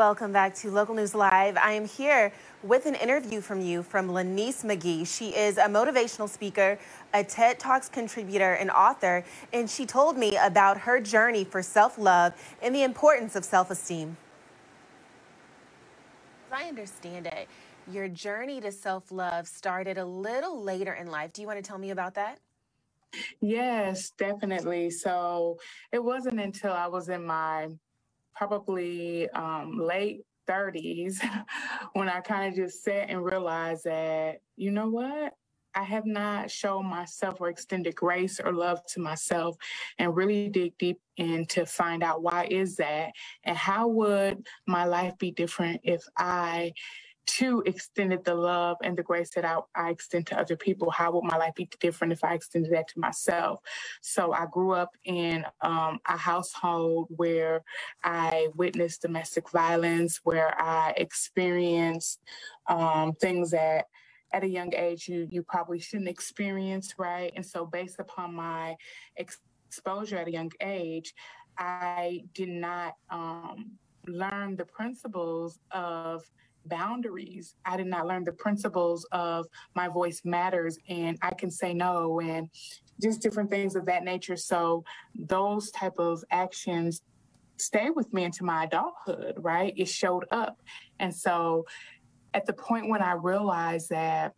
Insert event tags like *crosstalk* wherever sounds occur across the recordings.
Welcome back to Local News Live. I am here with an interview from you from Lanice McGee. She is a motivational speaker, a TED Talks contributor, and author, and she told me about her journey for self love and the importance of self esteem. As I understand it, your journey to self love started a little later in life. Do you want to tell me about that? Yes, definitely. So it wasn't until I was in my probably um, late 30s *laughs* when I kind of just sat and realized that, you know what? I have not shown myself or extended grace or love to myself and really dig deep in to find out why is that and how would my life be different if I too extended the love and the grace that I, I extend to other people, how would my life be different if I extended that to myself? So I grew up in um, a household where I witnessed domestic violence, where I experienced um, things that at a young age you you probably shouldn't experience, right? And so based upon my ex- exposure at a young age, I did not um, learn the principles of boundaries. I did not learn the principles of my voice matters and I can say no and just different things of that nature. So those type of actions stay with me into my adulthood, right? It showed up. And so at the point when I realized that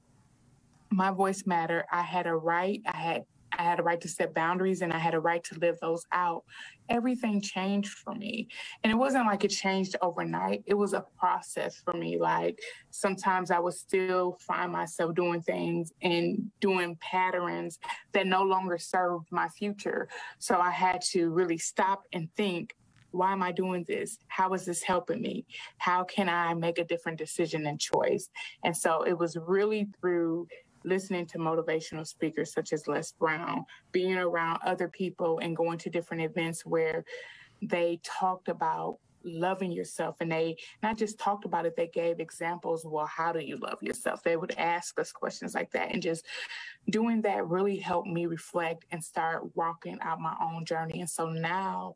my voice mattered, I had a right, I had I had a right to set boundaries and I had a right to live those out. Everything changed for me. And it wasn't like it changed overnight. It was a process for me. Like sometimes I would still find myself doing things and doing patterns that no longer served my future. So I had to really stop and think why am I doing this? How is this helping me? How can I make a different decision and choice? And so it was really through listening to motivational speakers such as Les Brown, being around other people and going to different events where they talked about loving yourself and they not just talked about it they gave examples well how do you love yourself? They would ask us questions like that. And just doing that really helped me reflect and start walking out my own journey. And so now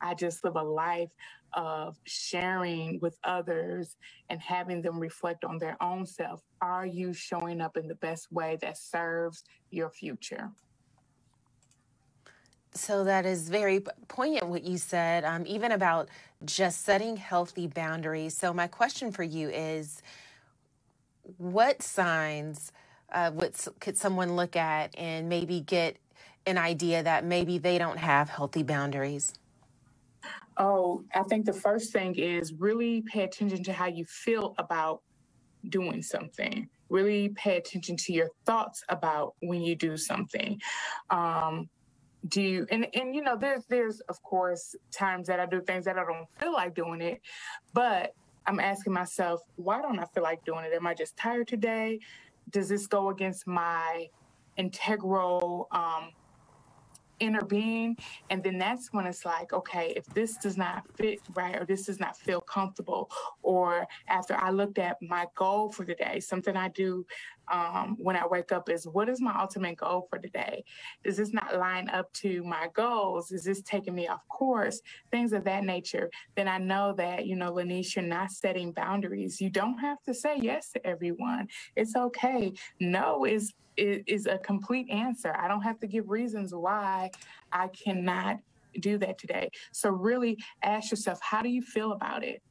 I just live a life of sharing with others and having them reflect on their own self. Are you showing up in the best way that serves your future? So that is very poignant what you said, um, even about just setting healthy boundaries. So, my question for you is what signs uh, would, could someone look at and maybe get an idea that maybe they don't have healthy boundaries? Oh, I think the first thing is really pay attention to how you feel about doing something. Really pay attention to your thoughts about when you do something. Um, do you and and you know there's there's of course times that I do things that I don't feel like doing it, but I'm asking myself, why don't I feel like doing it? Am I just tired today? Does this go against my integral um, inner being. And then that's when it's like, okay, if this does not fit right, or this does not feel comfortable, or after I looked at my goal for the day, something I do um, when I wake up is what is my ultimate goal for today? Does this not line up to my goals? Is this taking me off course? Things of that nature. Then I know that, you know, Lanice, you're not setting boundaries. You don't have to say yes to everyone. It's okay. No is is a complete answer. I don't have to give reasons why I cannot do that today. So really ask yourself, how do you feel about it?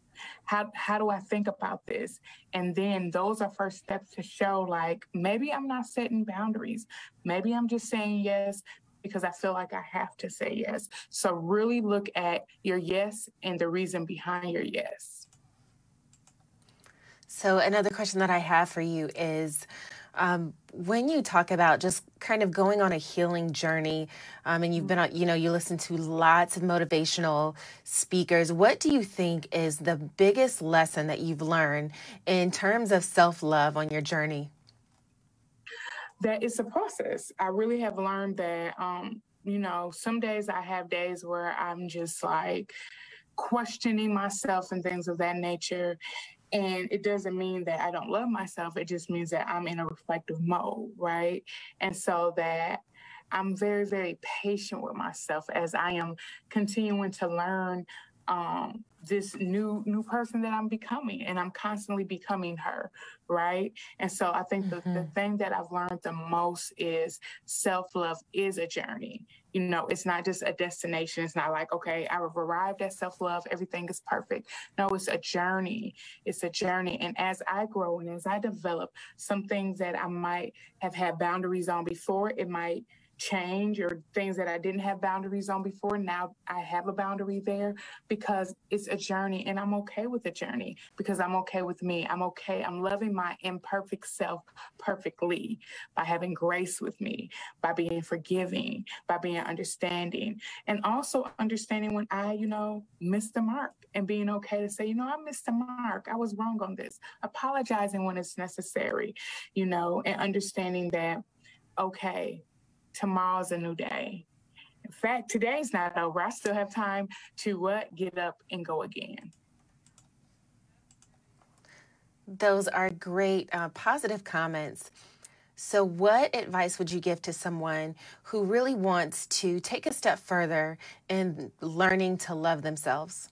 How how do I think about this? And then those are first steps to show like maybe I'm not setting boundaries. Maybe I'm just saying yes because I feel like I have to say yes. So really look at your yes and the reason behind your yes. So another question that I have for you is um, when you talk about just kind of going on a healing journey, um, and you've been on, you know, you listen to lots of motivational speakers, what do you think is the biggest lesson that you've learned in terms of self love on your journey? That it's a process. I really have learned that, um, you know, some days I have days where I'm just like questioning myself and things of that nature. And it doesn't mean that I don't love myself. It just means that I'm in a reflective mode, right? And so that I'm very, very patient with myself as I am continuing to learn um, this new new person that I'm becoming and I'm constantly becoming her, right? And so I think mm-hmm. the, the thing that I've learned the most is self-love is a journey. You know, it's not just a destination. It's not like, okay, I've arrived at self-love, everything is perfect. No, it's a journey. It's a journey. And as I grow and as I develop some things that I might have had boundaries on before, it might change or things that I didn't have boundaries on before. Now I have a boundary there because it's a journey and I'm okay with the journey because I'm okay with me. I'm okay. I'm loving my imperfect self perfectly by having grace with me, by being forgiving, by being understanding, and also understanding when I, you know, miss the mark and being okay to say, you know, I missed the mark. I was wrong on this. Apologizing when it's necessary, you know, and understanding that, okay, tomorrow's a new day. In fact, today's not over. I still have time to what? Get up and go again. Those are great uh, positive comments. So, what advice would you give to someone who really wants to take a step further in learning to love themselves?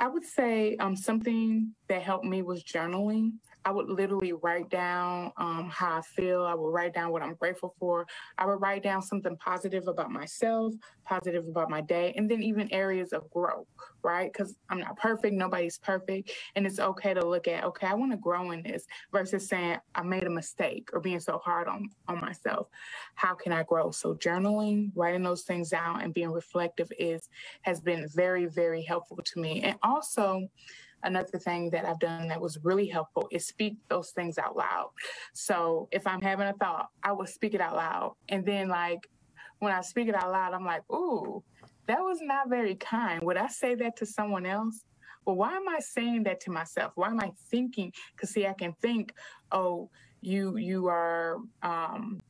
I would say um, something that helped me was journaling. I would literally write down um, how I feel. I would write down what I'm grateful for. I would write down something positive about myself, positive about my day, and then even areas of growth, right? Because I'm not perfect. Nobody's perfect. And it's okay to look at, okay, I want to grow in this versus saying I made a mistake or being so hard on, on myself. How can I grow? So journaling, writing those things down and being reflective is has been very, very helpful to me. And also, another thing that I've done that was really helpful is speak those things out loud. So if I'm having a thought, I will speak it out loud. And then like when I speak it out loud, I'm like, ooh, that was not very kind. Would I say that to someone else? Well, why am I saying that to myself? Why am I thinking? Because see, I can think, oh, you you are um,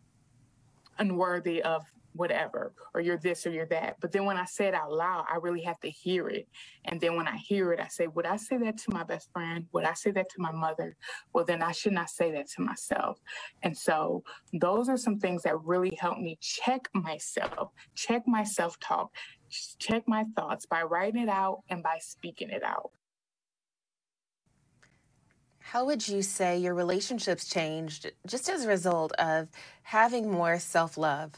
unworthy of whatever, or you're this or you're that. But then when I say it out loud, I really have to hear it. And then when I hear it, I say, Would I say that to my best friend? Would I say that to my mother? Well, then I should not say that to myself. And so those are some things that really help me check myself, check my self talk, check my thoughts by writing it out and by speaking it out. How would you say your relationships changed just as a result of having more self love?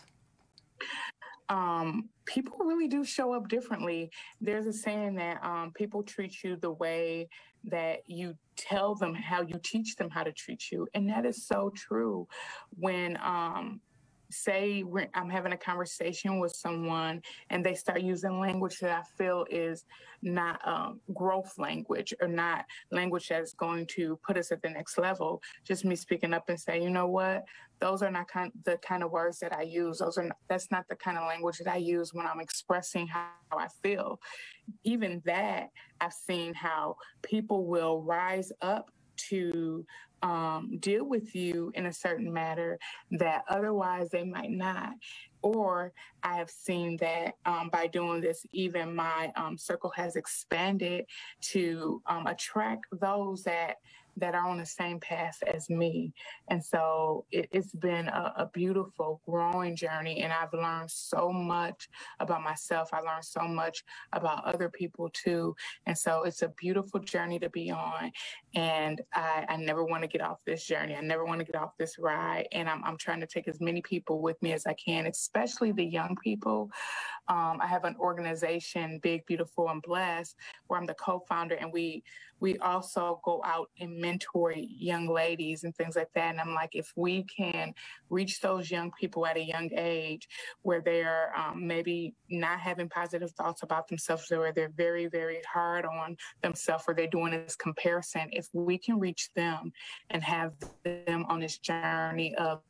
Um, people really do show up differently. There's a saying that um, people treat you the way that you tell them how you teach them how to treat you. And that is so true. When um, say I'm having a conversation with someone and they start using language that I feel is not um, growth language or not language that's going to put us at the next level, just me speaking up and say, you know what, those are not kind the kind of words that I use. Those are not, that's not the kind of language that I use when I'm expressing how I feel. Even that, I've seen how people will rise up to um, deal with you in a certain matter that otherwise they might not. Or I have seen that um, by doing this, even my um, circle has expanded to um, attract those that that are on the same path as me. And so it, has been a, a, beautiful growing journey. And I've learned so much about myself. I learned so much about other people too. And so it's a beautiful journey to be on. And I, I never want to get off this journey. I never want to get off this ride. And I'm, I'm trying to take as many people with me as I can, especially the young people. Um, I have an organization, Big, Beautiful, and Blessed, where I'm the co-founder, and we we also go out and mentor young ladies and things like that. And I'm like, if we can reach those young people at a young age where they're um, maybe not having positive thoughts about themselves, or they're very, very hard on themselves, or they're doing this comparison, if we can reach them and have them on this journey of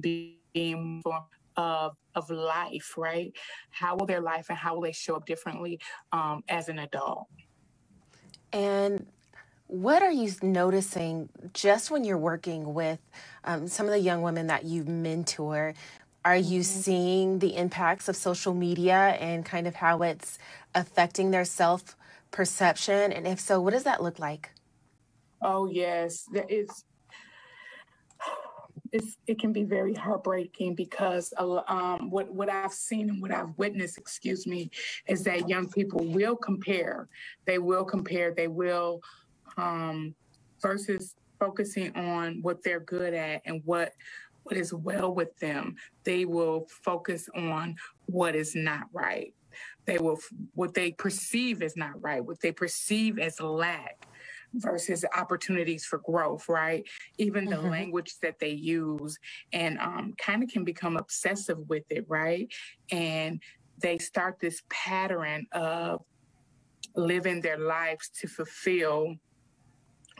being of of life, right? How will their life and how will they show up differently um, as an adult? And what are you noticing just when you're working with um, some of the young women that you mentor? Are you mm-hmm. seeing the impacts of social media and kind of how it's affecting their self perception? And if so, what does that look like? Oh, yes. It's it's, it can be very heartbreaking because um, what what I've seen and what I've witnessed, excuse me, is that young people will compare. They will compare. They will um, versus focusing on what they're good at and what what is well with them. They will focus on what is not right. They will what they perceive as not right, what they perceive as lack versus opportunities for growth, right? Even the mm-hmm. language that they use and um, kind of can become obsessive with it, right? And they start this pattern of living their lives to fulfill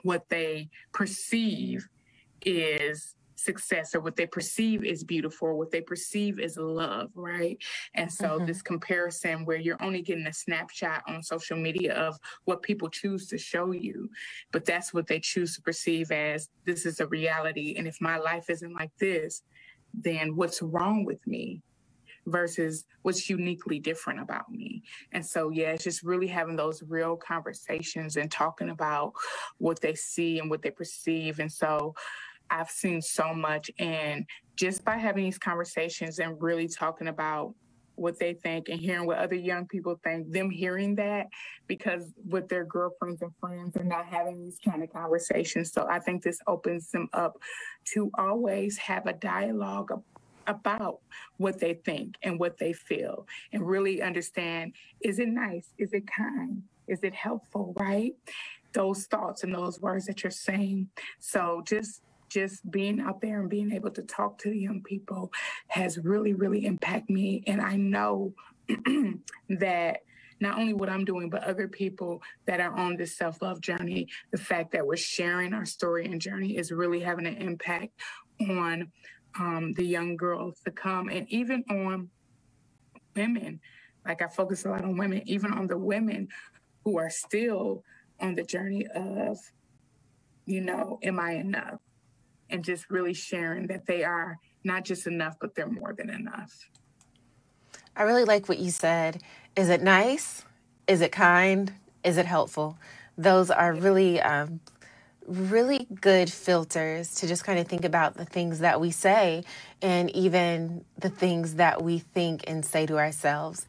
what they perceive is success or what they perceive is beautiful, what they perceive is love, right? And so mm-hmm. this comparison where you're only getting a snapshot on social media of what people choose to show you, but that's what they choose to perceive as this is a reality. And if my life isn't like this, then what's wrong with me? versus what's uniquely different about me. And so, yeah, it's just really having those real conversations and talking about what they see and what they perceive. And so, I've seen so much. And just by having these conversations and really talking about what they think and hearing what other young people think, them hearing that because with their girlfriends and friends they're not having these kind of conversations. So I think this opens them up to always have a dialogue about what they think and what they feel and really understand is it nice? Is it kind? Is it helpful? Right? Those thoughts and those words that you're saying. So just just being out there and being able to talk to the young people has really, really impacted me. And I know *clears throat* that not only what I'm doing, but other people that are on this self love journey, the fact that we're sharing our story and journey is really having an impact on um, the young girls to come and even on women. Like I focus a lot on women, even on the women who are still on the journey of, you know, am I enough? And just really sharing that they are not just enough, but they're more than enough. I really like what you said. Is it nice? Is it kind? Is it helpful? Those are really, um, really good filters to just kind of think about the things that we say and even the things that we think and say to ourselves.